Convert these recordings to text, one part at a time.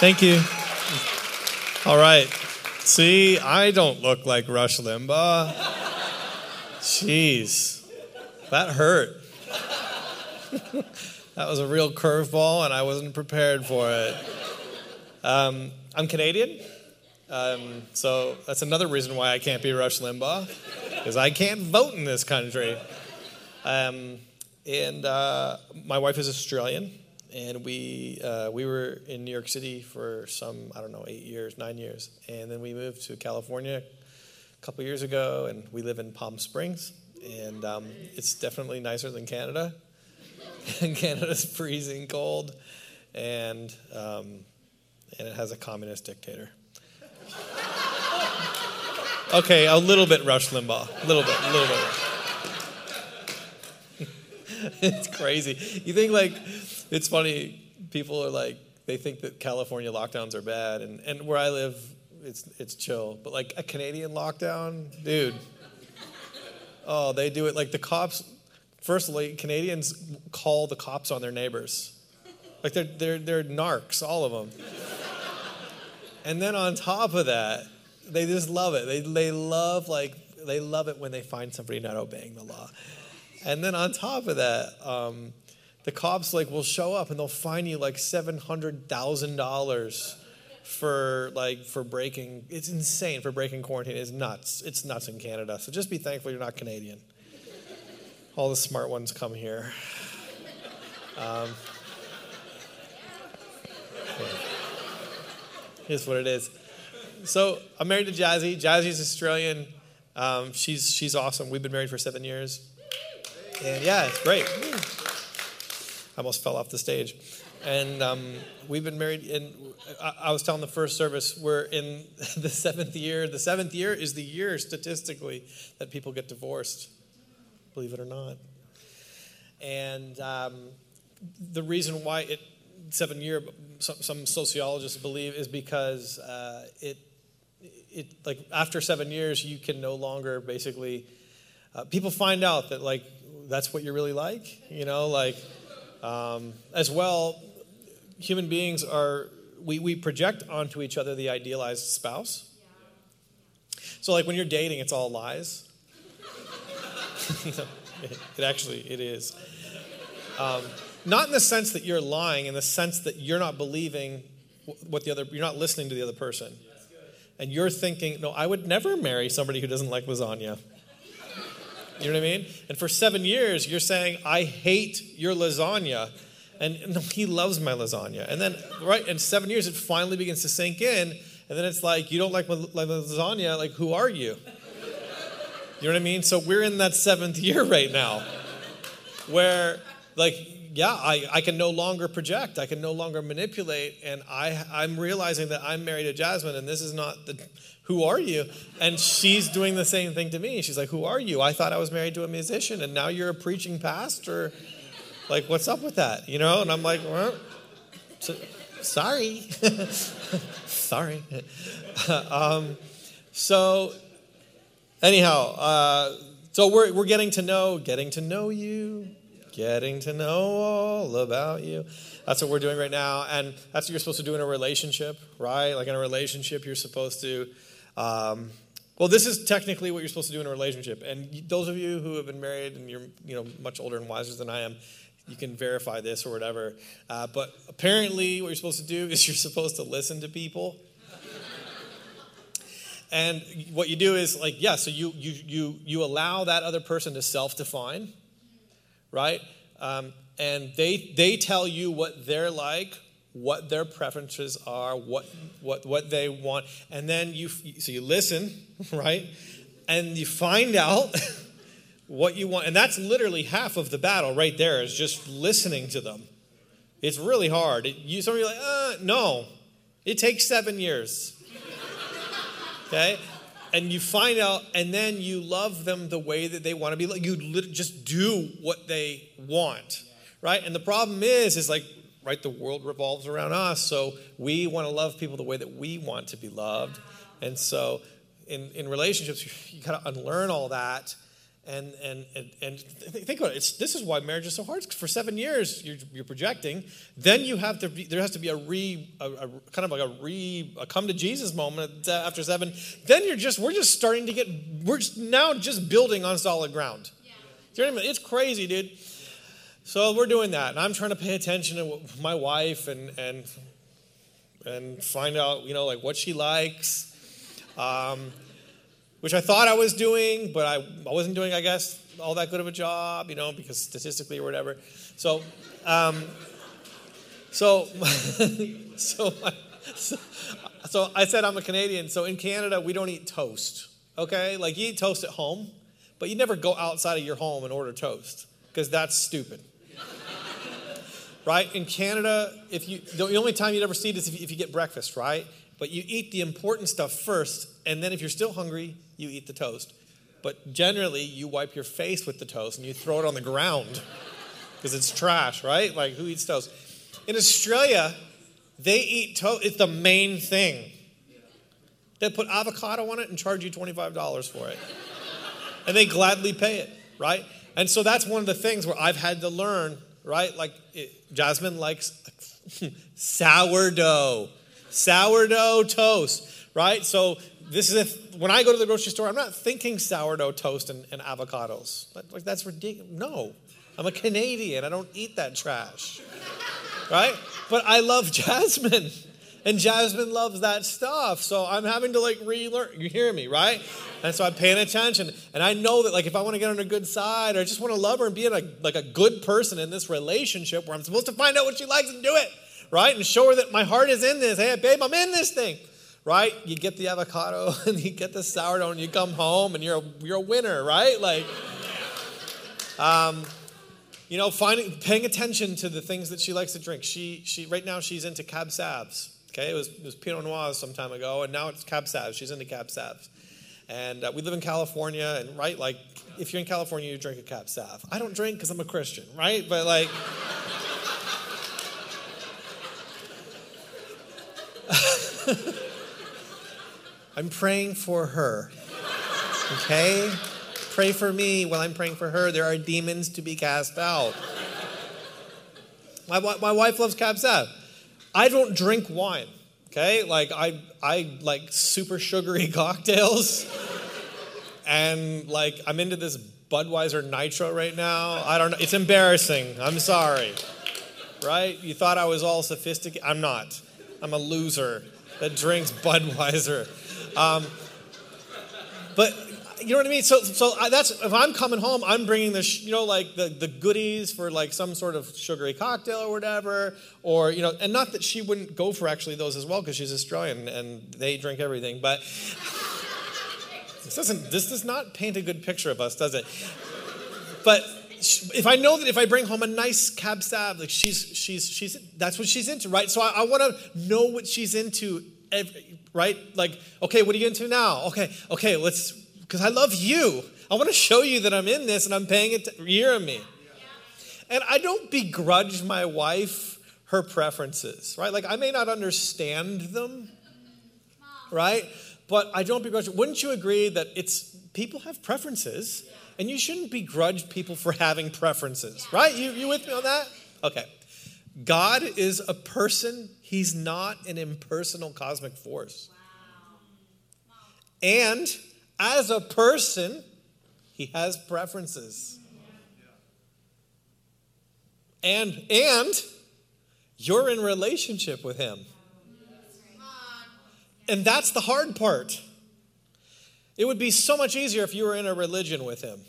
Thank you. All right. See, I don't look like Rush Limbaugh. Jeez, that hurt. that was a real curveball, and I wasn't prepared for it. Um, I'm Canadian, um, so that's another reason why I can't be Rush Limbaugh, because I can't vote in this country. Um, and uh, my wife is Australian, and we uh, we were in New York City for some I don't know eight years, nine years, and then we moved to California a couple years ago, and we live in Palm Springs, and um, it's definitely nicer than Canada. Canada's freezing cold, and um, and it has a communist dictator. Okay, a little bit Rush Limbaugh, a little bit, a little bit. it's crazy. You think like it's funny. People are like they think that California lockdowns are bad, and, and where I live, it's it's chill. But like a Canadian lockdown, dude. Oh, they do it like the cops. Firstly, Canadians call the cops on their neighbors, like they're they're they're narcs, all of them. And then on top of that, they just love it. They they love like they love it when they find somebody not obeying the law. And then on top of that, um, the cops like will show up and they'll fine you like seven hundred thousand dollars for like for breaking. It's insane for breaking quarantine. It's nuts. It's nuts in Canada. So just be thankful you're not Canadian. All the smart ones come here. Um. Here's what it is. So I'm married to Jazzy. Jazzy's Australian. Um, she's she's awesome. We've been married for seven years, and yeah, it's great. I almost fell off the stage. And um, we've been married, and I, I, was telling the first service, we're in the seventh year. The seventh year is the year statistically that people get divorced, believe it or not. And um, the reason why it, seven year, some, some sociologists believe, is because uh, it, it, like, after seven years, you can no longer basically, uh, people find out that, like, that's what you're really like, you know, like, um, as well, human beings are, we, we project onto each other the idealized spouse. So, like when you're dating, it's all lies. it actually, it is. Um, not in the sense that you're lying, in the sense that you're not believing what the other, you're not listening to the other person. And you're thinking, no, I would never marry somebody who doesn't like lasagna. You know what I mean? And for seven years, you're saying, I hate your lasagna. And no, he loves my lasagna. And then, right, in seven years, it finally begins to sink in. And then it's like, you don't like my, lasagna, like, who are you? You know what I mean? So we're in that seventh year right now where, like, yeah, I, I can no longer project. I can no longer manipulate. And I, I'm realizing that I'm married to Jasmine, and this is not the who are you? And she's doing the same thing to me. She's like, Who are you? I thought I was married to a musician, and now you're a preaching pastor. Like, what's up with that? You know? And I'm like, Well, sorry. sorry. um, so, anyhow, uh, so we're, we're getting to know, getting to know you, getting to know all about you. That's what we're doing right now. And that's what you're supposed to do in a relationship, right? Like in a relationship, you're supposed to um, well, this is technically what you're supposed to do in a relationship. And those of you who have been married and you're you know much older and wiser than I am, you can verify this or whatever. Uh, but apparently, what you're supposed to do is you're supposed to listen to people. And what you do is like, yeah, so you you you you allow that other person to self-define, right? Um, and they, they tell you what they're like, what their preferences are, what, what, what they want. And then you, so you listen, right? And you find out what you want. And that's literally half of the battle right there is just listening to them. It's really hard. It, you, some of you like, uh, no, it takes seven years. Okay? And you find out, and then you love them the way that they want to be. You just do what they want, right? And the problem is, is like, right, the world revolves around us. So we want to love people the way that we want to be loved. And so in, in relationships, you got to unlearn all that and, and, and, and think about it. It's, this is why marriage is so hard. For seven years, you're, you're projecting. Then you have to. Be, there has to be a re, a, a, kind of like a re, a come to Jesus moment after seven. Then you're just. We're just starting to get. We're just, now just building on solid ground. Yeah. You know I mean? It's crazy, dude. So we're doing that, and I'm trying to pay attention to my wife and and and find out, you know, like what she likes. Um, which I thought I was doing, but I, I wasn't doing, I guess, all that good of a job, you know, because statistically or whatever. So, um, so, so, so, so I said I'm a Canadian. So in Canada, we don't eat toast, okay? Like you eat toast at home, but you never go outside of your home and order toast because that's stupid. right? In Canada, if you the only time you'd ever see it is if you, if you get breakfast, right? But you eat the important stuff first, and then if you're still hungry, you eat the toast. But generally, you wipe your face with the toast and you throw it on the ground because it's trash, right? Like, who eats toast? In Australia, they eat toast, it's the main thing. They put avocado on it and charge you $25 for it. and they gladly pay it, right? And so that's one of the things where I've had to learn, right? Like, it, Jasmine likes sourdough, sourdough toast, right? So this is if when I go to the grocery store, I'm not thinking sourdough toast and, and avocados. Like that's ridiculous. No, I'm a Canadian. I don't eat that trash, right? But I love Jasmine, and Jasmine loves that stuff. So I'm having to like relearn. You hear me, right? And so I'm paying attention, and I know that like if I want to get on her good side, or I just want to love her and be a, like a good person in this relationship, where I'm supposed to find out what she likes and do it, right? And show her that my heart is in this. Hey, babe, I'm in this thing right? You get the avocado and you get the sourdough and you come home and you're a, you're a winner, right? Like, um, you know, finding, paying attention to the things that she likes to drink. She, she, right now she's into Cab Savs. Okay, it was, it was Pinot Noir some time ago, and now it's Cab Savs. She's into Cab Savs. And uh, we live in California, and right, like, if you're in California, you drink a Cab Sav. I don't drink because I'm a Christian, right? But like, I'm praying for her. Okay? Pray for me while I'm praying for her. There are demons to be cast out. My, my wife loves Cab Sav. I don't drink wine. Okay? Like, I, I like super sugary cocktails. and, like, I'm into this Budweiser Nitro right now. I don't know. It's embarrassing. I'm sorry. Right? You thought I was all sophisticated. I'm not. I'm a loser that drinks Budweiser. Um, but you know what I mean? So, so I, that's if I'm coming home, I'm bringing the, you know, like the, the goodies for like some sort of sugary cocktail or whatever, or you know, and not that she wouldn't go for actually those as well because she's Australian and they drink everything. But this doesn't, this does not paint a good picture of us, does it? But if I know that if I bring home a nice cab sav, like she's she's she's that's what she's into, right? So I, I want to know what she's into every, right? Like, okay, what are you into now? Okay, okay, let's, because I love you. I want to show you that I'm in this and I'm paying it. To, you hear me? And I don't begrudge my wife her preferences, right? Like, I may not understand them, right? But I don't begrudge. Wouldn't you agree that it's people have preferences, and you shouldn't begrudge people for having preferences, right? You you with me on that? Okay. God is a person, He's not an impersonal cosmic force. And as a person, He has preferences. And, and you're in relationship with Him. And that's the hard part. It would be so much easier if you were in a religion with Him.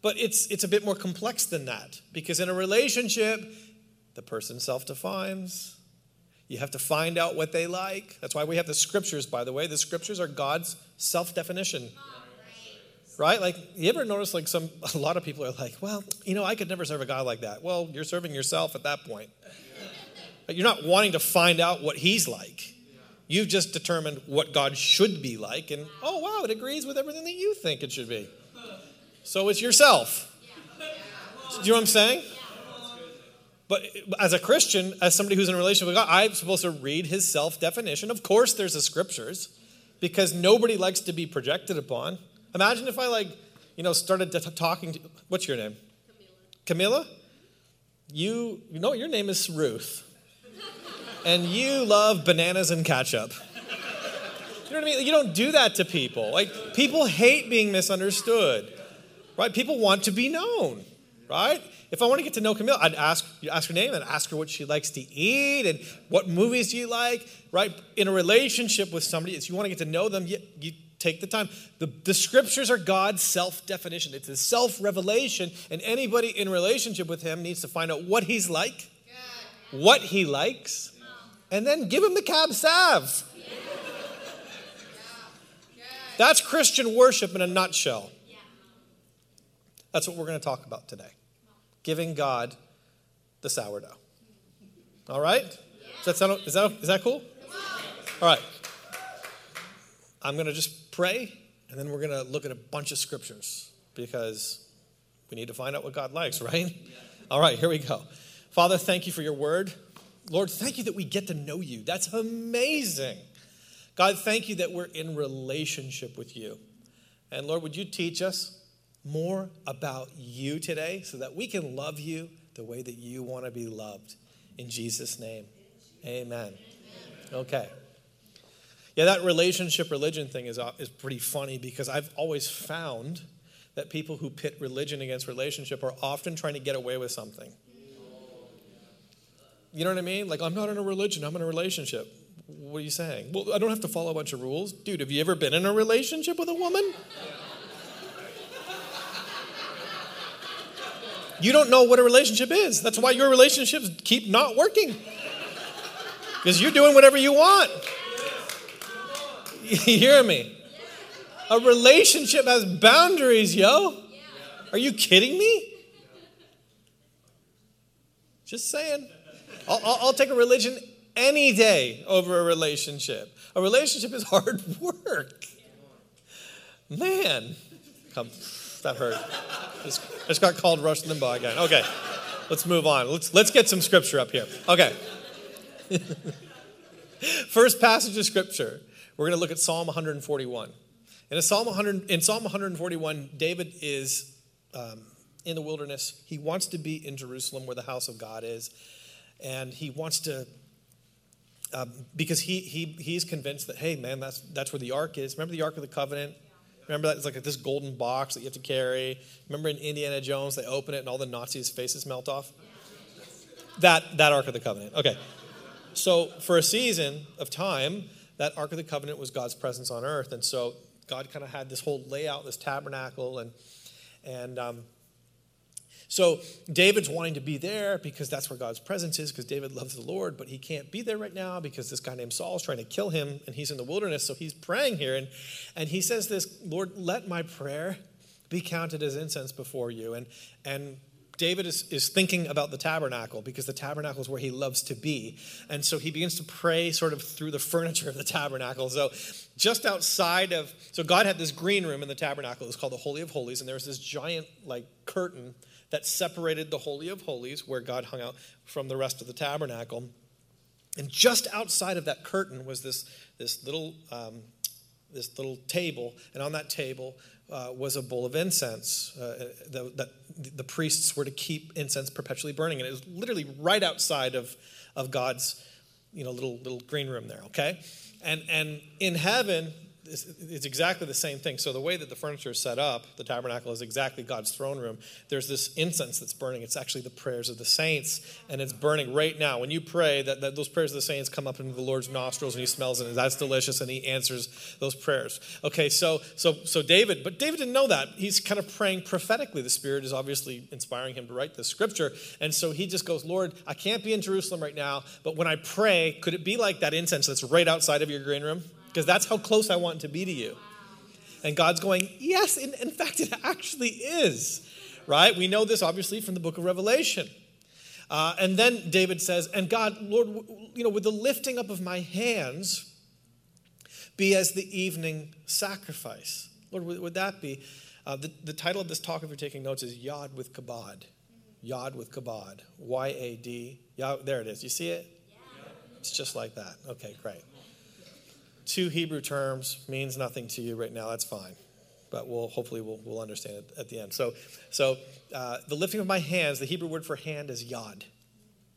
But it's, it's a bit more complex than that because in a relationship, the person self defines. You have to find out what they like. That's why we have the scriptures, by the way. The scriptures are God's self definition. Right? Like, you ever notice, like, some, a lot of people are like, well, you know, I could never serve a God like that. Well, you're serving yourself at that point. You're not wanting to find out what he's like. You've just determined what God should be like, and oh, wow, it agrees with everything that you think it should be. So it's yourself. Do you know what I'm saying? But as a Christian, as somebody who's in a relationship with God, I'm supposed to read his self definition. Of course, there's the scriptures because nobody likes to be projected upon. Imagine if I, like, you know, started talking to, what's your name? Camilla. Camilla? You, you know, your name is Ruth. and you love bananas and ketchup. You know what I mean? You don't do that to people. Like, people hate being misunderstood right? People want to be known, right? If I want to get to know Camille, I'd ask, you ask her name and ask her what she likes to eat and what movies do you like, right? In a relationship with somebody, if you want to get to know them, you, you take the time. The, the scriptures are God's self definition, it's a self revelation, and anybody in relationship with Him needs to find out what He's like, what He likes, and then give Him the cab sav. That's Christian worship in a nutshell. That's what we're going to talk about today giving God the sourdough. All right? Does that, sound, is, that, is that cool? All right. I'm going to just pray, and then we're going to look at a bunch of scriptures because we need to find out what God likes, right? All right, here we go. Father, thank you for your word. Lord, thank you that we get to know you. That's amazing. God, thank you that we're in relationship with you. And Lord, would you teach us? More about you today so that we can love you the way that you want to be loved. In Jesus' name, amen. Okay. Yeah, that relationship religion thing is, uh, is pretty funny because I've always found that people who pit religion against relationship are often trying to get away with something. You know what I mean? Like, I'm not in a religion, I'm in a relationship. What are you saying? Well, I don't have to follow a bunch of rules. Dude, have you ever been in a relationship with a woman? You don't know what a relationship is. That's why your relationships keep not working. Because you're doing whatever you want. You hear me? A relationship has boundaries, yo. Are you kidding me? Just saying. I'll, I'll, I'll, take a religion any day over a relationship. A relationship is hard work. Man, come that hurt. Just, just got called Rush Limbaugh again. Okay, let's move on. Let's, let's get some scripture up here. Okay. First passage of scripture, we're going to look at Psalm 141. In Psalm, 100, in Psalm 141, David is um, in the wilderness. He wants to be in Jerusalem where the house of God is. And he wants to, um, because he, he, he's convinced that, hey, man, that's, that's where the ark is. Remember the Ark of the Covenant? Remember that? It's like this golden box that you have to carry. Remember in Indiana Jones, they open it and all the Nazis' faces melt off? That, that Ark of the Covenant. Okay. So for a season of time, that Ark of the Covenant was God's presence on earth. And so God kind of had this whole layout, this tabernacle, and, and um, so David's wanting to be there because that's where God's presence is, because David loves the Lord, but he can't be there right now because this guy named Saul is trying to kill him and he's in the wilderness. So he's praying here. And, and he says this Lord, let my prayer be counted as incense before you. And, and David is, is thinking about the tabernacle because the tabernacle is where he loves to be. And so he begins to pray sort of through the furniture of the tabernacle. So just outside of, so God had this green room in the tabernacle. It was called the Holy of Holies. And there was this giant like curtain that separated the Holy of Holies, where God hung out, from the rest of the tabernacle. And just outside of that curtain was this, this, little, um, this little table, and on that table uh, was a bowl of incense uh, that the priests were to keep incense perpetually burning. And it was literally right outside of, of God's you know, little, little green room there, okay? And, and in heaven, it's, exactly the same thing. So the way that the furniture is set up, the tabernacle is exactly God's throne room. There's this incense that's burning. It's actually the prayers of the saints, and it's burning right now. When you pray, that, that those prayers of the saints come up into the Lord's nostrils, and He smells it, and that's delicious, and He answers those prayers. Okay, so so so David, but David didn't know that. He's kind of praying prophetically. The Spirit is obviously inspiring him to write the scripture, and so he just goes, Lord, I can't be in Jerusalem right now, but when I pray, could it be like that incense that's right outside of your green room? Because that's how close I want to be to you. And God's going, Yes, in, in fact, it actually is. Right? We know this obviously from the book of Revelation. Uh, and then David says, And God, Lord, you know, with the lifting up of my hands, be as the evening sacrifice. Lord, would, would that be? Uh, the, the title of this talk, if you're taking notes, is Yod with Kabod. Yod with Kabod. Y A D. There it is. You see it? Yeah. It's just like that. Okay, great two Hebrew terms means nothing to you right now, that's fine. But we'll hopefully we'll, we'll understand it at the end. So, so uh, the lifting of my hands, the Hebrew word for hand is yod.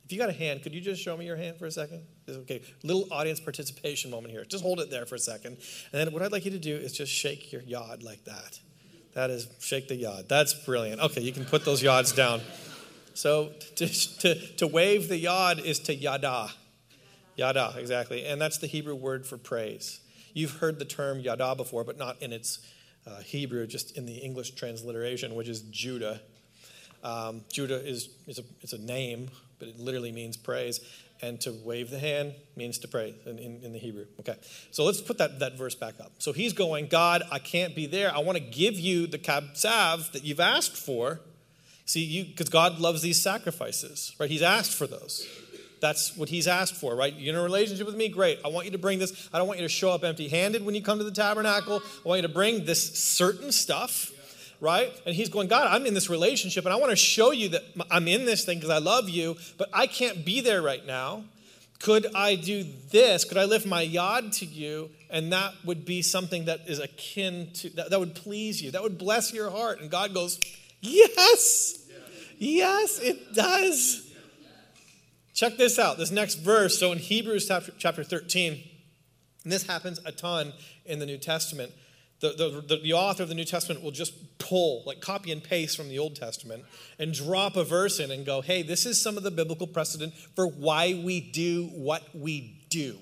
If you got a hand, could you just show me your hand for a second? Okay, little audience participation moment here. Just hold it there for a second. And then what I'd like you to do is just shake your yod like that. That is, shake the yod. That's brilliant. Okay, you can put those yods down. So to, to, to wave the yod is to yada. Yada, exactly. And that's the Hebrew word for praise. You've heard the term yada before, but not in its uh, Hebrew, just in the English transliteration, which is Judah. Um, Judah is, is, a, is a name, but it literally means praise. And to wave the hand means to pray in, in, in, the Hebrew. Okay, so let's put that, that verse back up. So he's going, God, I can't be there. I want to give you the cab sav that you've asked for. See, you because God loves these sacrifices, right? He's asked for those. That's what he's asked for, right? You're in a relationship with me? Great. I want you to bring this. I don't want you to show up empty handed when you come to the tabernacle. I want you to bring this certain stuff, right? And he's going, God, I'm in this relationship and I want to show you that I'm in this thing because I love you, but I can't be there right now. Could I do this? Could I lift my yod to you? And that would be something that is akin to, that, that would please you. That would bless your heart. And God goes, Yes, yes, it does. Check this out, this next verse. So in Hebrews chapter, chapter 13, and this happens a ton in the New Testament. The, the, the, author of the New Testament will just pull, like copy and paste from the Old Testament, and drop a verse in and go, hey, this is some of the biblical precedent for why we do what we do.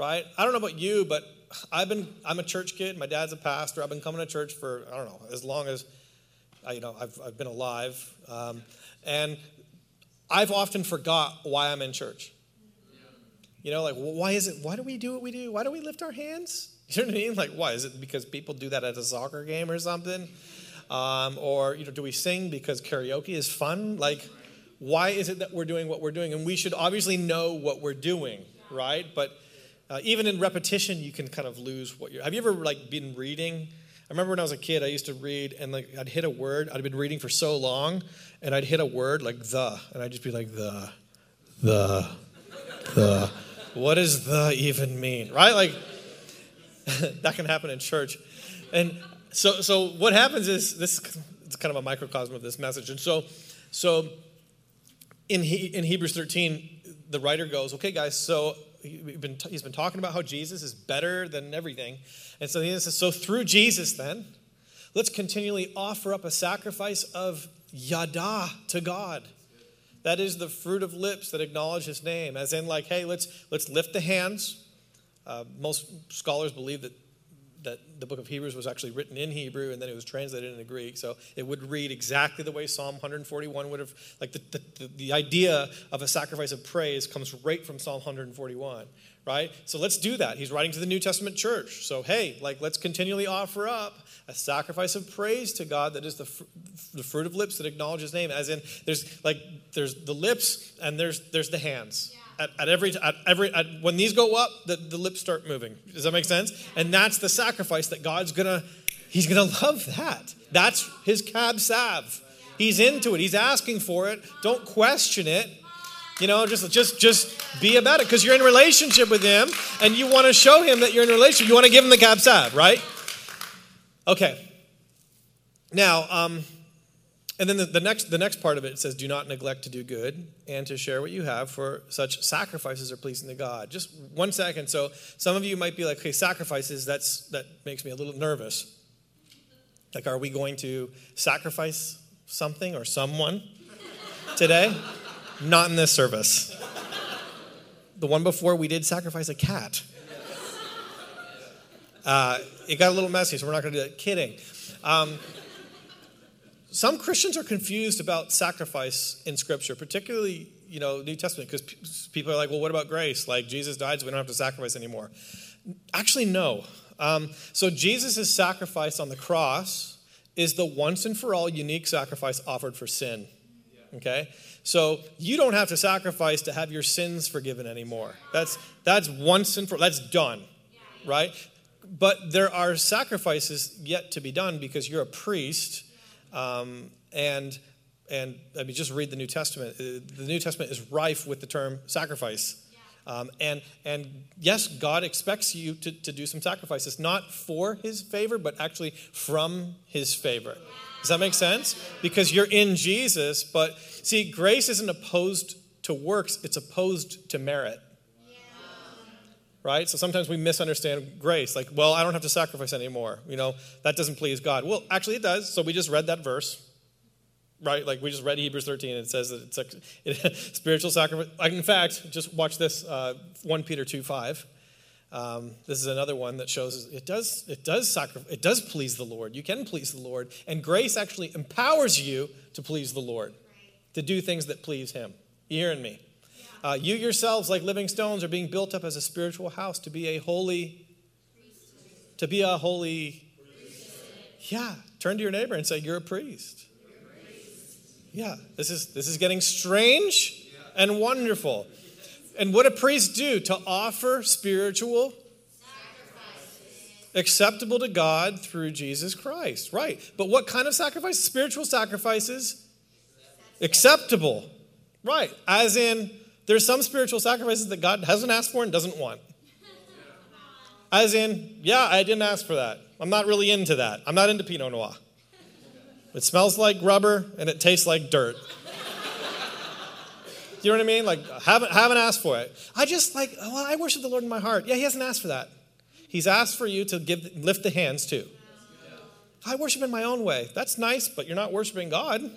Right? I don't know about you, but I've been, I'm a church kid. My dad's a pastor. I've been coming to church for, I don't know, as long as, I, you know, I've, I've been alive. Um, and I've often forgot why I'm in church. You know, like, why is it, why do we do what we do? Why do we lift our hands? You know what I mean? Like, why? Is it because people do that at a soccer game or something? Um, or, you know, do we sing because karaoke is fun? Like, why is it that we're doing what we're doing? And we should obviously know what we're doing, right? But uh, even in repetition, you can kind of lose what you're. Have you ever, like, been reading? I remember when I was a kid, I used to read and like I'd hit a word. I'd been reading for so long, and I'd hit a word like the, and I'd just be like the, the, the. What does the even mean? Right? Like that can happen in church, and so so what happens is this is kind of a microcosm of this message, and so so in he, in Hebrews 13, the writer goes, okay, guys, so been, he's been talking about how Jesus is better than everything. And so he says, so through Jesus, then, let's continually offer up a sacrifice of yada to God. That is the fruit of lips that acknowledge his name. As in, like, hey, let's, let's lift the hands. Uh, most scholars believe that that the book of Hebrews was actually written in Hebrew and then it was translated into Greek. So it would read exactly the way Psalm 141 would have, like the, the, the idea of a sacrifice of praise comes right from Psalm 141, right? So let's do that. He's writing to the New Testament church. So, hey, like, let's continually offer up a sacrifice of praise to God that is the, fr- the fruit of lips that acknowledge his name. As in, there's like, there's the lips and there's, there's the hands. Yeah at, at every at every at, when these go up, the, the lips start moving. Does that make sense? And that's the sacrifice that God's gonna He's gonna love that. That's his cab sav. He's into it. He's asking for it. Don't question it. You know, just just just be about it because you're in relationship with him and you want to show him that you're in relationship. You want to give him the cab sav, right? Okay. Now, um, and then the, the, next, the next part of it says, Do not neglect to do good and to share what you have, for such sacrifices are pleasing to God. Just one second. So, some of you might be like, Okay, sacrifices, that's, that makes me a little nervous. Like, are we going to sacrifice something or someone today? Not in this service. The one before, we did sacrifice a cat. Uh, it got a little messy, so we're not going to do that. Kidding. Um, some Christians are confused about sacrifice in Scripture, particularly you know New Testament, because people are like, well, what about grace? Like Jesus died, so we don't have to sacrifice anymore. Actually, no. Um, so Jesus' sacrifice on the cross is the once and for all unique sacrifice offered for sin. Okay, so you don't have to sacrifice to have your sins forgiven anymore. That's that's once and for that's done, right? But there are sacrifices yet to be done because you're a priest um, and and I mean, just read the New Testament. Uh, the New Testament is rife with the term sacrifice. Um, and, and yes, God expects you to, to do some sacrifices, not for his favor, but actually from his favor. Does that make sense? Because you're in Jesus, but see, grace isn't opposed to works, it's opposed to merit right? So sometimes we misunderstand grace. Like, well, I don't have to sacrifice anymore. You know, that doesn't please God. Well, actually, it does. So we just read that verse, right? Like we just read Hebrews 13, and it says that it's a spiritual sacrifice. Like, In fact, just watch this uh, 1 Peter 2 5. Um, this is another one that shows it does it does sacrifice it does please the Lord. You can please the Lord, and grace actually empowers you to please the Lord, to do things that please Him. You hearing me? Uh, you yourselves, like living stones, are being built up as a spiritual house to be a holy, to be a holy. Yeah, turn to your neighbor and say, "You're a priest." Yeah, this is this is getting strange and wonderful. And what a priest do to offer spiritual acceptable to God through Jesus Christ. Right. But what kind of sacrifice? Spiritual sacrifices acceptable. Right. As in there's some spiritual sacrifices that God hasn't asked for and doesn't want. As in, yeah, I didn't ask for that. I'm not really into that. I'm not into Pinot Noir. It smells like rubber and it tastes like dirt. you know what I mean? Like, haven't, haven't asked for it. I just like, oh, well, I worship the Lord in my heart. Yeah, He hasn't asked for that. He's asked for you to give, lift the hands too. I worship in my own way. That's nice, but you're not worshiping God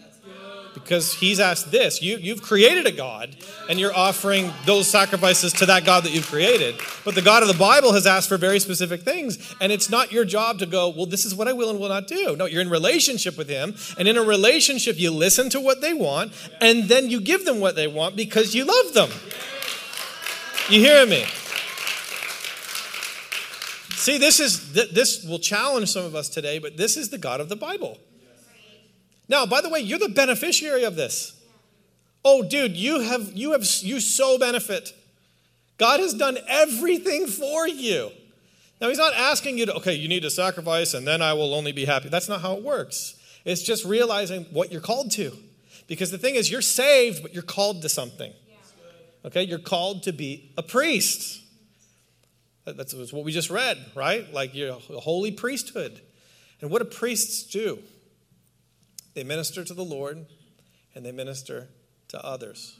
because he's asked this. You, you've created a God, and you're offering those sacrifices to that God that you've created. But the God of the Bible has asked for very specific things, and it's not your job to go, well, this is what I will and will not do. No, you're in relationship with him, and in a relationship, you listen to what they want, and then you give them what they want because you love them. You hear me? See, this is this will challenge some of us today, but this is the God of the Bible. Now, by the way, you're the beneficiary of this. Oh, dude, you have you have you so benefit. God has done everything for you. Now, he's not asking you to, okay, you need to sacrifice and then I will only be happy. That's not how it works. It's just realizing what you're called to. Because the thing is, you're saved, but you're called to something. Okay, you're called to be a priest. That's what we just read, right? Like you're a holy priesthood. And what do priests do? They minister to the Lord and they minister to others.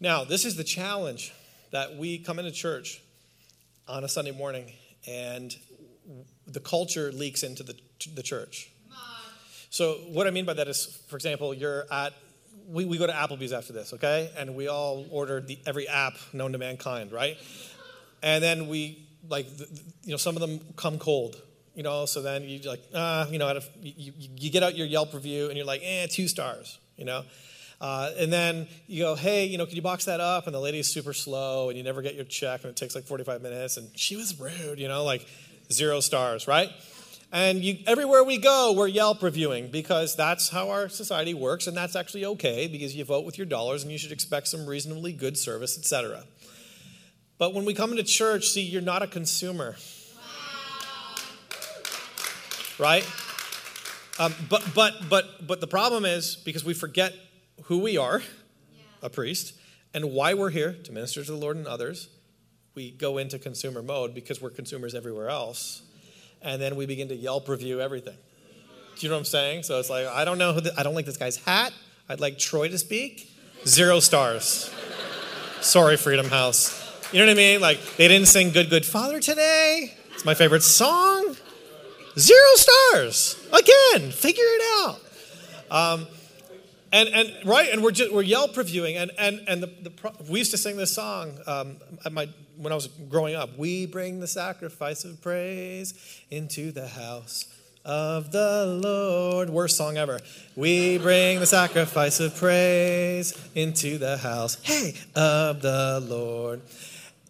Now, this is the challenge that we come into church on a Sunday morning and the culture leaks into the, the church. So, what I mean by that is, for example, you're at, we, we go to Applebee's after this, okay? And we all order the, every app known to mankind, right? And then we, like, you know, some of them come cold you know, so then you like, ah, you know, you, you get out your Yelp review and you're like, eh, two stars, you know. Uh, and then you go, hey, you know, can you box that up? And the lady's super slow, and you never get your check, and it takes like 45 minutes, and she was rude, you know, like zero stars, right? And you, everywhere we go, we're Yelp reviewing because that's how our society works, and that's actually okay because you vote with your dollars, and you should expect some reasonably good service, etc. But when we come into church, see, you're not a consumer right? Um, but but but but the problem is because we forget who we are, yeah. a priest, and why we're here to minister to the Lord and others. We go into consumer mode because we're consumers everywhere else, and then we begin to Yelp review everything. Do you know what I'm saying? So it's like, I don't know who, the, I don't like this guy's hat. I'd like Troy to speak. Zero stars. Sorry, Freedom House. You know what I mean? Like, they didn't sing Good, Good Father today. It's my favorite song. Zero stars. Again, figure it out. Um, and, and right, and we're just, we're Yelp reviewing, and and and the, the we used to sing this song um, my when I was growing up. We bring the sacrifice of praise into the house of the Lord. Worst song ever. We bring the sacrifice of praise into the house, hey, of the Lord,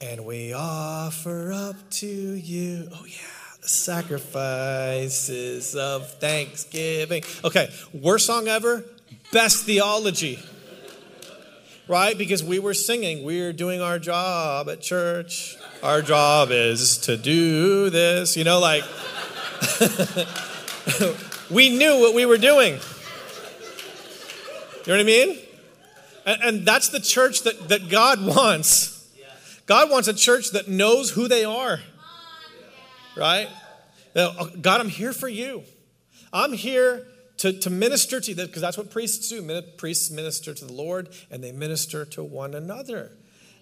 and we offer up to you. Oh yeah sacrifices of thanksgiving. Okay, worst song ever, best theology. Right? Because we were singing, we're doing our job at church. Our job is to do this. You know, like, we knew what we were doing. You know what I mean? And, and that's the church that, that God wants. God wants a church that knows who they are right? Uh, God, I'm here for you. I'm here to, to minister to you, because that's what priests do. Priests minister to the Lord and they minister to one another.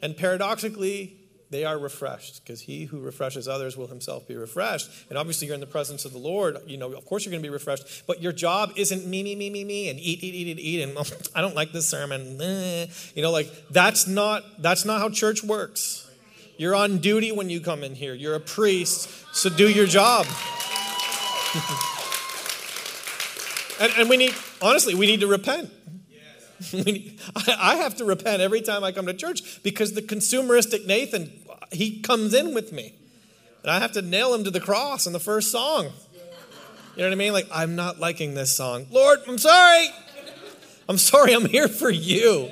And paradoxically, they are refreshed because he who refreshes others will himself be refreshed. And obviously, you're in the presence of the Lord. You know, of course, you're going to be refreshed. But your job isn't me, me, me, me, me, and eat, eat, eat, eat, eat. And I don't like this sermon. You know, like that's not that's not how church works. You're on duty when you come in here. You're a priest, so do your job. and, and we need, honestly, we need to repent. Need, I have to repent every time I come to church because the consumeristic Nathan, he comes in with me. And I have to nail him to the cross in the first song. You know what I mean? Like, I'm not liking this song. Lord, I'm sorry. I'm sorry, I'm here for you.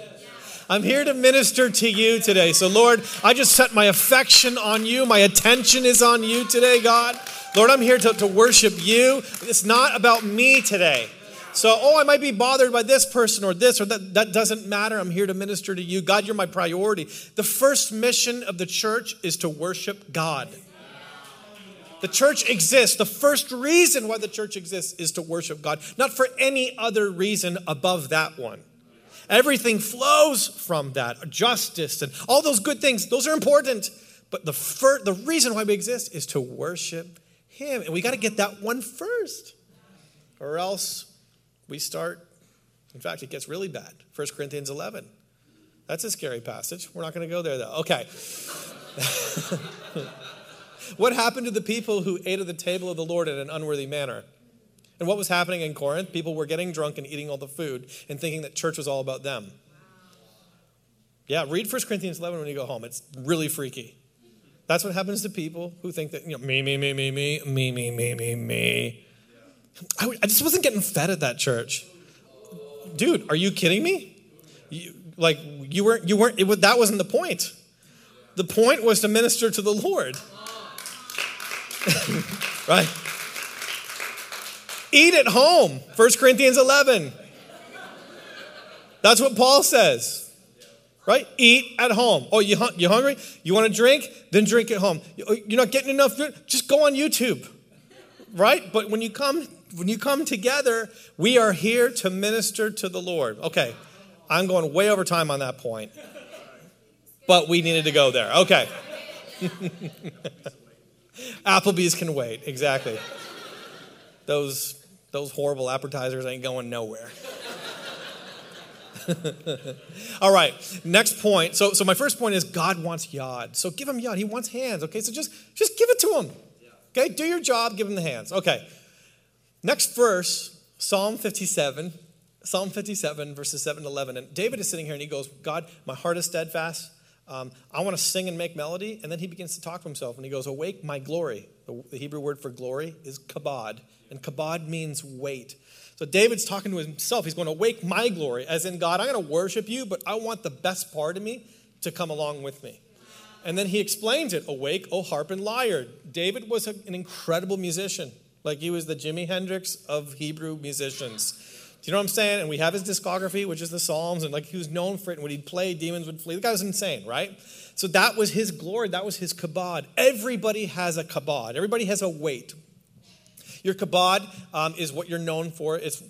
I'm here to minister to you today. So, Lord, I just set my affection on you. My attention is on you today, God. Lord, I'm here to, to worship you. It's not about me today. So, oh, I might be bothered by this person or this or that. That doesn't matter. I'm here to minister to you. God, you're my priority. The first mission of the church is to worship God. The church exists. The first reason why the church exists is to worship God, not for any other reason above that one. Everything flows from that. Justice and all those good things, those are important. But the, fir- the reason why we exist is to worship Him. And we got to get that one first. Or else we start, in fact, it gets really bad. 1 Corinthians 11. That's a scary passage. We're not going to go there, though. Okay. what happened to the people who ate at the table of the Lord in an unworthy manner? And what was happening in Corinth? People were getting drunk and eating all the food and thinking that church was all about them. Yeah, read 1 Corinthians 11 when you go home. It's really freaky. That's what happens to people who think that, you know, me, me, me, me, me, me, me, me, me, me. I, I just wasn't getting fed at that church. Dude, are you kidding me? You, like, you weren't, you weren't, it, that wasn't the point. The point was to minister to the Lord. right? Eat at home. 1 Corinthians 11. That's what Paul says. Right? Eat at home. Oh, you, you hungry? You want to drink? Then drink at home. Oh, you're not getting enough food? Just go on YouTube. Right? But when you come when you come together, we are here to minister to the Lord. Okay. I'm going way over time on that point. But we needed to go there. Okay. Applebee's can wait. Exactly. Those those horrible appetizers ain't going nowhere. All right, next point. So, so my first point is God wants yod. So give him yod. He wants hands. Okay, so just just give it to him. Okay, do your job. Give him the hands. Okay. Next verse, Psalm 57. Psalm 57, verses 7 to 11. And David is sitting here and he goes, God, my heart is steadfast. Um, I want to sing and make melody. And then he begins to talk to himself and he goes, Awake, my glory. The, the Hebrew word for glory is kabod and kabod means weight. So David's talking to himself. He's going to wake my glory, as in God, I'm going to worship you, but I want the best part of me to come along with me. And then he explains it Awake, O harp and lyre. David was an incredible musician. Like he was the Jimi Hendrix of Hebrew musicians. You know what I'm saying? And we have his discography, which is the Psalms, and like he was known for it. And when he'd play, demons would flee. The guy was insane, right? So that was his glory. That was his kabod. Everybody has a kabod. Everybody has a weight. Your kabod um, is what you're known for. It's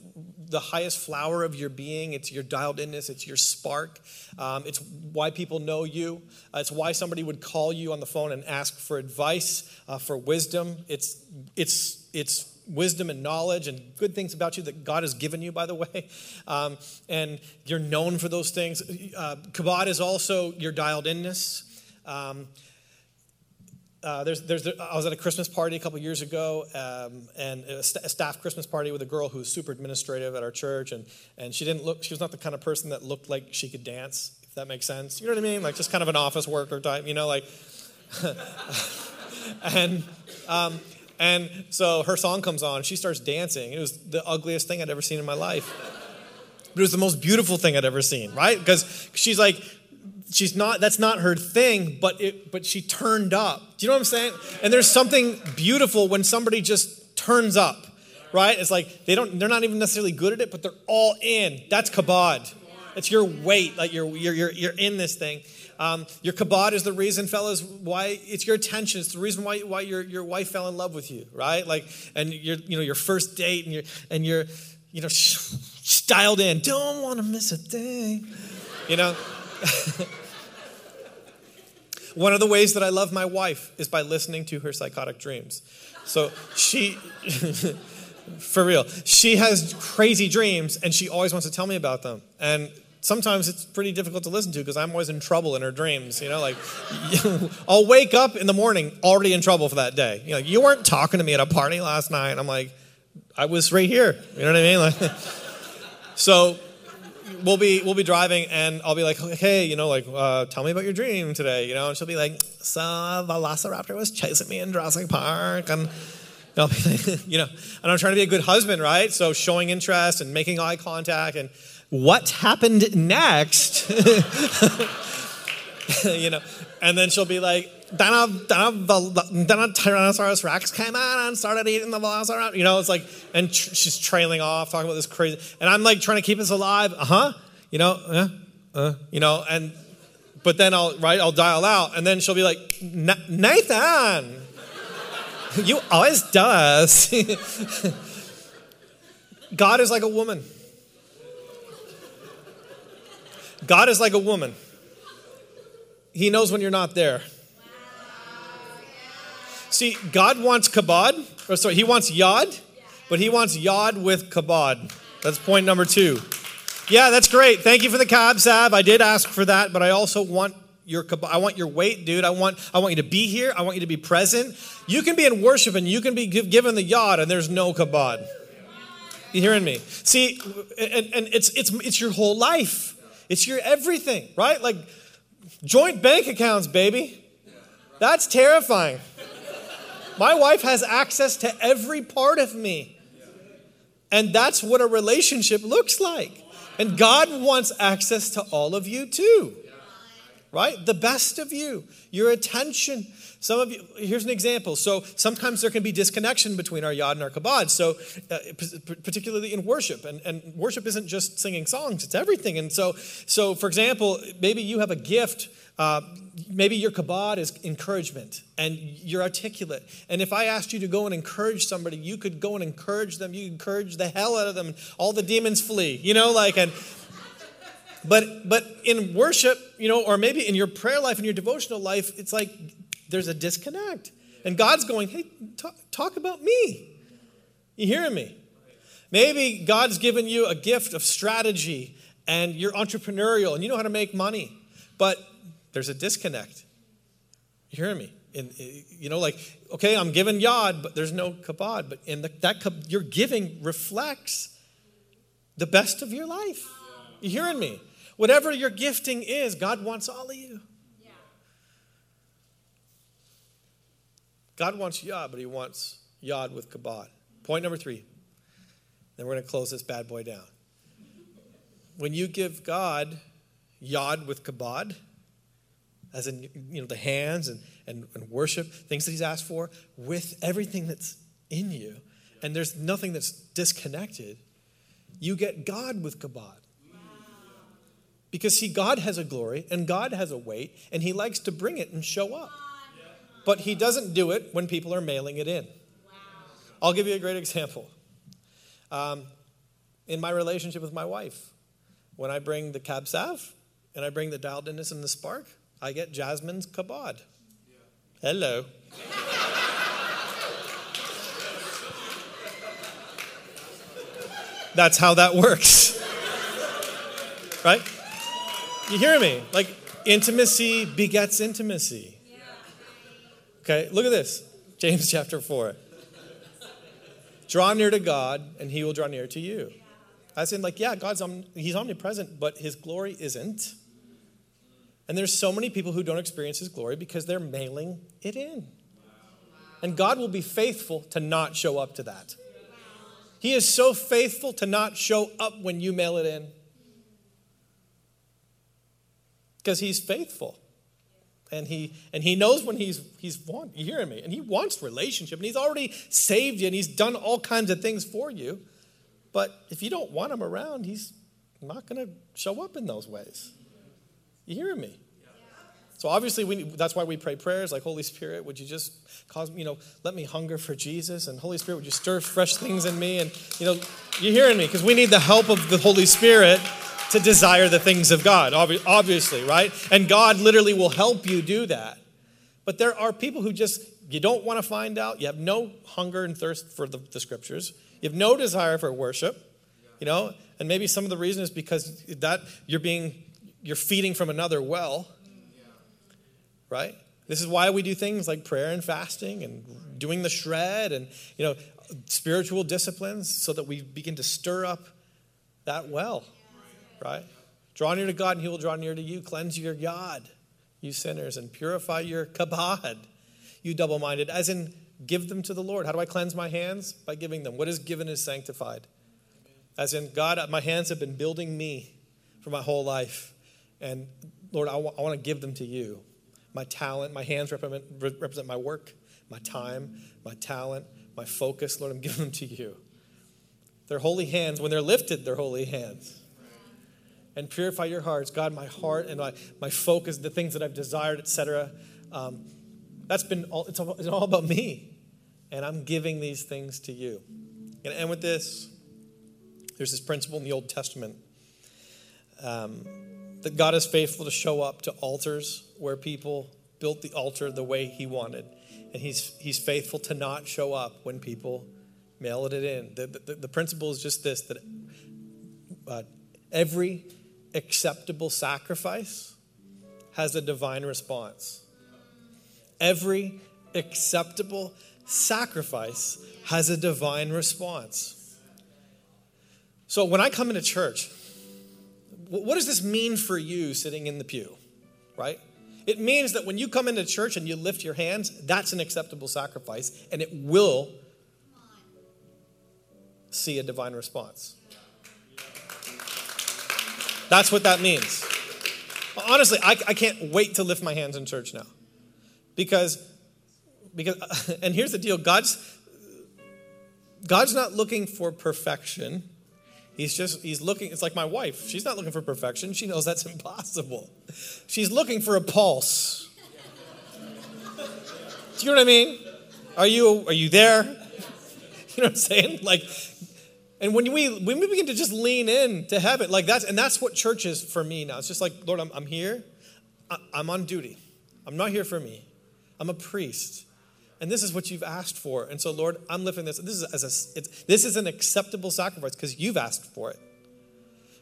the highest flower of your being. It's your dialed inness. It's your spark. Um, it's why people know you. Uh, it's why somebody would call you on the phone and ask for advice, uh, for wisdom. It's it's it's wisdom and knowledge and good things about you that God has given you, by the way. Um, and you're known for those things. Uh, kabod is also your dialed inness. Um, uh, there's, there's, I was at a Christmas party a couple years ago, um, and a, st- a, staff Christmas party with a girl who was super administrative at our church, and, and she didn't look, she was not the kind of person that looked like she could dance, if that makes sense. You know what I mean? Like just kind of an office worker type, you know, like. and, um, and so her song comes on, she starts dancing. It was the ugliest thing I'd ever seen in my life. But it was the most beautiful thing I'd ever seen, right? Because she's like, she's not that's not her thing but it but she turned up do you know what i'm saying and there's something beautiful when somebody just turns up right it's like they don't they're not even necessarily good at it but they're all in that's kabod it's your weight like you're you're you're, you're in this thing um, your kabod is the reason fellas why it's your attention. It's the reason why why your your wife fell in love with you right? Like and your you know your first date and you're and you're you know styled in. Don't want to miss a thing you know? One of the ways that I love my wife is by listening to her psychotic dreams. So she, for real, she has crazy dreams and she always wants to tell me about them. And sometimes it's pretty difficult to listen to because I'm always in trouble in her dreams. You know, like I'll wake up in the morning already in trouble for that day. You know, you weren't talking to me at a party last night. I'm like, I was right here. You know what I mean? Like, so we'll be we'll be driving and I'll be like, hey, you know, like, uh, tell me about your dream today, you know, and she'll be like, so Velociraptor was chasing me in Jurassic Park, and I'll be like, you know, and I'm trying to be a good husband, right? So showing interest and making eye contact, and what happened next, you know, and then she'll be like, then a, then a, then a Tyrannosaurus Rex came in and started eating the Velociraptor. You know, it's like, and tr- she's trailing off, talking about this crazy, and I'm like trying to keep us alive. Uh huh. You know, uh, uh, you know, and but then I'll right, I'll dial out, and then she'll be like, Nathan, you always does. God is like a woman. God is like a woman. He knows when you're not there. See, God wants kabod, or sorry, He wants yod, but He wants yod with kabod. That's point number two. Yeah, that's great. Thank you for the cab sav. I did ask for that, but I also want your I want your weight, dude. I want I want you to be here. I want you to be present. You can be in worship and you can be given the yod, and there's no kabod. You hearing me? See, and, and it's it's it's your whole life. It's your everything, right? Like joint bank accounts, baby. That's terrifying. My wife has access to every part of me. And that's what a relationship looks like. And God wants access to all of you too. Right? The best of you, your attention. Some of you, here's an example. So sometimes there can be disconnection between our yod and our kabod. So, uh, particularly in worship, and, and worship isn't just singing songs; it's everything. And so, so for example, maybe you have a gift uh, maybe your kabod is encouragement and you're articulate. And if I asked you to go and encourage somebody, you could go and encourage them. You encourage the hell out of them. All the demons flee, you know, like, and, but, but in worship, you know, or maybe in your prayer life, in your devotional life, it's like there's a disconnect. And God's going, hey, talk, talk about me. You hearing me? Maybe God's given you a gift of strategy and you're entrepreneurial and you know how to make money. But there's a disconnect. You hear me? In, you know, like, okay, I'm giving yod, but there's no kabod. But in the, that your giving reflects the best of your life. You hearing me? Whatever your gifting is, God wants all of you. God wants yod, but He wants yod with kabod. Point number three. Then we're going to close this bad boy down. When you give God yod with kabod, as in you know the hands and, and, and worship, things that he's asked for, with everything that's in you, and there's nothing that's disconnected, you get God with kabod. Because see, God has a glory and God has a weight, and He likes to bring it and show up. But He doesn't do it when people are mailing it in. I'll give you a great example. Um, in my relationship with my wife, when I bring the Cab Sav and I bring the dialedness and the spark, I get Jasmine's kabod. Yeah. Hello. That's how that works. right? You hear me? Like intimacy begets intimacy. Okay, look at this. James chapter 4. Draw near to God, and he will draw near to you. I said, like, yeah, God's om- he's omnipresent, but his glory isn't. And there's so many people who don't experience his glory because they're mailing it in. And God will be faithful to not show up to that. He is so faithful to not show up when you mail it in. Because he's faithful. And he and he knows when he's he's want you hearing me, and he wants relationship, and he's already saved you, and he's done all kinds of things for you. But if you don't want him around, he's not going to show up in those ways. You hearing me? So obviously, we, that's why we pray prayers like Holy Spirit, would you just cause you know, let me hunger for Jesus, and Holy Spirit, would you stir fresh things in me, and you know, you're hearing me because we need the help of the Holy Spirit to desire the things of God, obviously, right? And God literally will help you do that. But there are people who just you don't want to find out. You have no hunger and thirst for the, the scriptures. You have no desire for worship, you know. And maybe some of the reason is because that you're being you're feeding from another well right? This is why we do things like prayer and fasting and doing the shred and, you know, spiritual disciplines so that we begin to stir up that well, right? Draw near to God and he will draw near to you. Cleanse your God, you sinners, and purify your kabod, you double minded, as in give them to the Lord. How do I cleanse my hands? By giving them. What is given is sanctified. As in, God, my hands have been building me for my whole life. And Lord, I, w- I want to give them to you my talent. My hands represent, represent my work, my time, my talent, my focus. Lord, I'm giving them to you. They're holy hands. When they're lifted, they're holy hands. And purify your hearts. God, my heart and my, my focus, the things that I've desired, etc. Um, that's been all, it's all, it's all about me. And I'm giving these things to you. And end with this. There's this principle in the Old Testament. Um, that God is faithful to show up to altars where people built the altar the way He wanted. And He's, he's faithful to not show up when people mailed it in. The, the, the principle is just this that uh, every acceptable sacrifice has a divine response. Every acceptable sacrifice has a divine response. So when I come into church, what does this mean for you sitting in the pew, right? It means that when you come into church and you lift your hands, that's an acceptable sacrifice, and it will see a divine response. That's what that means. Honestly, I, I can't wait to lift my hands in church now. Because, because and here's the deal God's, God's not looking for perfection. He's just, he's looking, it's like my wife. She's not looking for perfection. She knows that's impossible. She's looking for a pulse. Do you know what I mean? Are you, are you there? You know what I'm saying? Like, and when we, when we begin to just lean in to heaven, like that's, and that's what church is for me now. It's just like, Lord, I'm, I'm here. I'm on duty. I'm not here for me. I'm a priest and this is what you've asked for. And so, Lord, I'm lifting this. This is as a, this is an acceptable sacrifice because you've asked for it.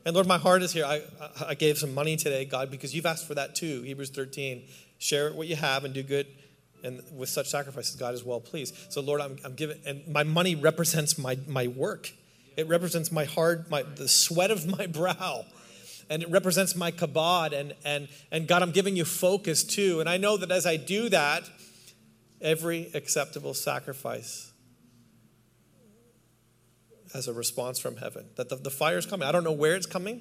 And Lord, my heart is here. I, I gave some money today, God, because you've asked for that too. Hebrews 13. Share what you have and do good. And with such sacrifices, God is well pleased. So, Lord, I'm, I'm giving, and my money represents my, my work. It represents my hard, my, the sweat of my brow. And it represents my kabod. And, and, and God, I'm giving you focus too. And I know that as I do that, every acceptable sacrifice as a response from heaven. That the, the fire is coming. I don't know where it's coming,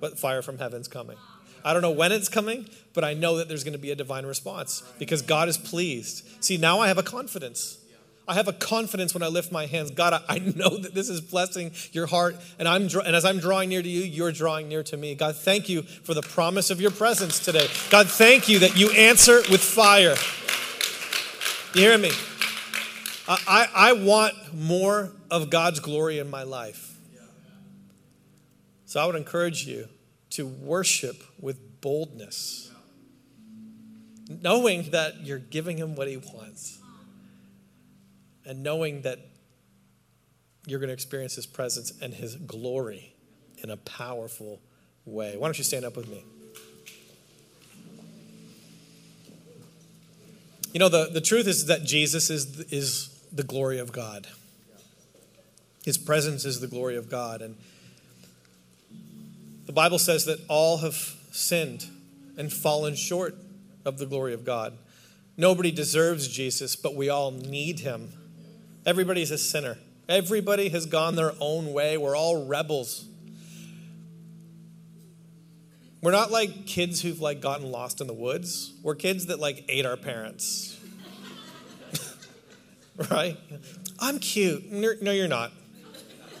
but fire from heaven's coming. I don't know when it's coming, but I know that there's going to be a divine response because God is pleased. See, now I have a confidence. I have a confidence when I lift my hands. God, I, I know that this is blessing your heart, and I'm and as I'm drawing near to you, you're drawing near to me. God, thank you for the promise of your presence today. God, thank you that you answer with fire. You hear me? I, I, I want more of God's glory in my life. So I would encourage you to worship with boldness, knowing that you're giving Him what He wants, and knowing that you're going to experience His presence and His glory in a powerful way. Why don't you stand up with me? You know, the, the truth is that Jesus is, is the glory of God. His presence is the glory of God. And the Bible says that all have sinned and fallen short of the glory of God. Nobody deserves Jesus, but we all need him. Everybody's a sinner. Everybody has gone their own way. We're all rebels. We're not like kids who've like gotten lost in the woods. We're kids that like ate our parents. right? I'm cute. No, you're not.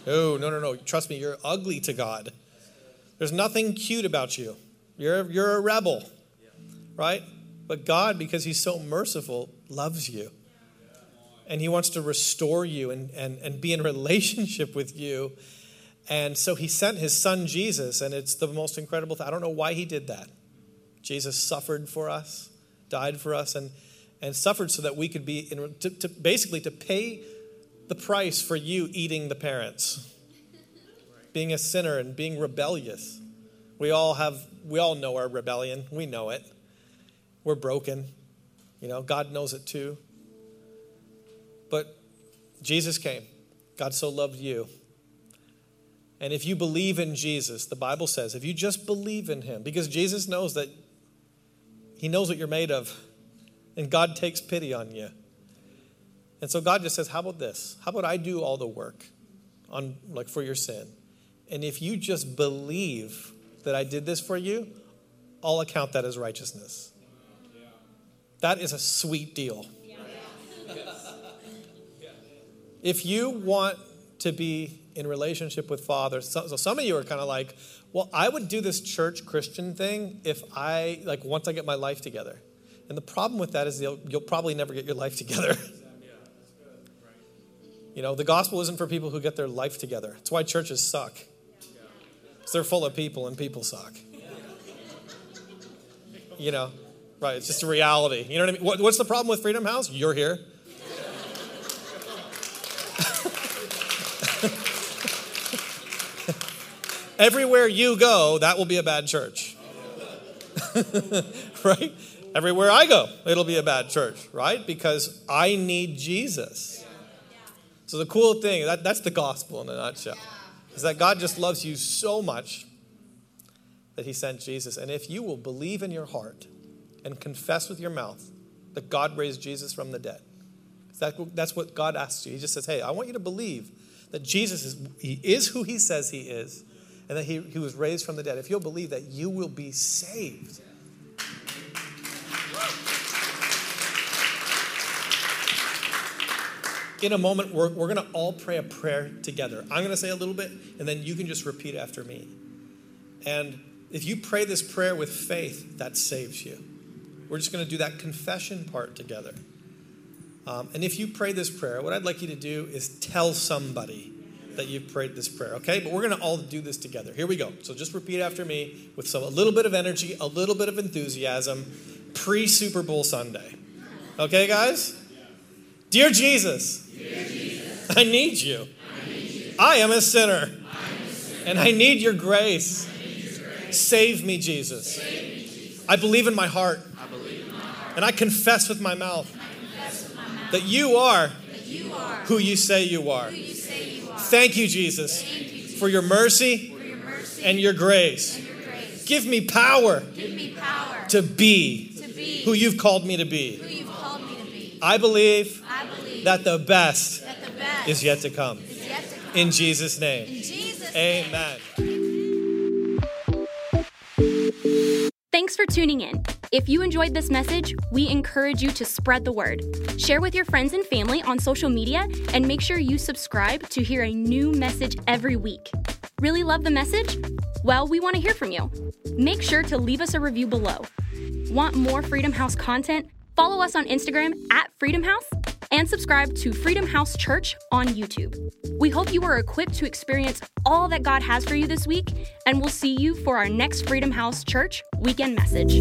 No, no, no, no. Trust me, you're ugly to God. There's nothing cute about you. You're, you're a rebel, right? But God, because He's so merciful, loves you. And He wants to restore you and, and, and be in relationship with you. And so He sent His Son Jesus, and it's the most incredible thing. I don't know why He did that. Jesus suffered for us, died for us, and, and suffered so that we could be, in, to, to basically, to pay the price for you eating the parents being a sinner and being rebellious. We all have, we all know our rebellion. We know it. We're broken. You know, God knows it too. But Jesus came. God so loved you. And if you believe in Jesus, the Bible says, if you just believe in him, because Jesus knows that he knows what you're made of, and God takes pity on you. And so God just says, How about this? How about I do all the work on like for your sin? And if you just believe that I did this for you, I'll account that as righteousness. That is a sweet deal. If you want to be in relationship with Father, so, so some of you are kind of like, well, I would do this church Christian thing if I, like, once I get my life together. And the problem with that is you'll, you'll probably never get your life together. You know, the gospel isn't for people who get their life together. That's why churches suck. Because they're full of people and people suck. You know, right? It's just a reality. You know what I mean? What, what's the problem with Freedom House? You're here. Everywhere you go, that will be a bad church. right? Everywhere I go, it'll be a bad church, right? Because I need Jesus. So the cool thing, that, that's the gospel in a nutshell is that God just loves you so much that he sent Jesus. And if you will believe in your heart and confess with your mouth that God raised Jesus from the dead, that, that's what God asks you. He just says, hey, I want you to believe that Jesus is, he is who he says he is and that he, he was raised from the dead. If you'll believe that, you will be saved. in a moment, we're, we're going to all pray a prayer together. I'm going to say a little bit, and then you can just repeat after me. And if you pray this prayer with faith, that saves you. We're just going to do that confession part together. Um, and if you pray this prayer, what I'd like you to do is tell somebody that you've prayed this prayer, okay? But we're going to all do this together. Here we go. So just repeat after me with some a little bit of energy, a little bit of enthusiasm, pre Super Bowl Sunday. Okay, guys? Dear Jesus, I need you. I am a sinner. And I need your grace. Save me, Jesus. I believe in my heart. And I confess with my mouth that you are who you say you are. Thank you, Jesus, for your mercy and your grace. Give me power to be who you've called me to be. I believe that the best, is, yet to come. In Jesus' name. Amen. Thanks for tuning in. If you enjoyed this message, we encourage you to spread the word. Share with your friends and family on social media and make sure you subscribe to hear a new message every week. Really love the message? Well, we want to hear from you. Make sure to leave us a review below. Want more Freedom House content? Follow us on Instagram at Freedom House and subscribe to Freedom House Church on YouTube. We hope you are equipped to experience all that God has for you this week, and we'll see you for our next Freedom House Church weekend message.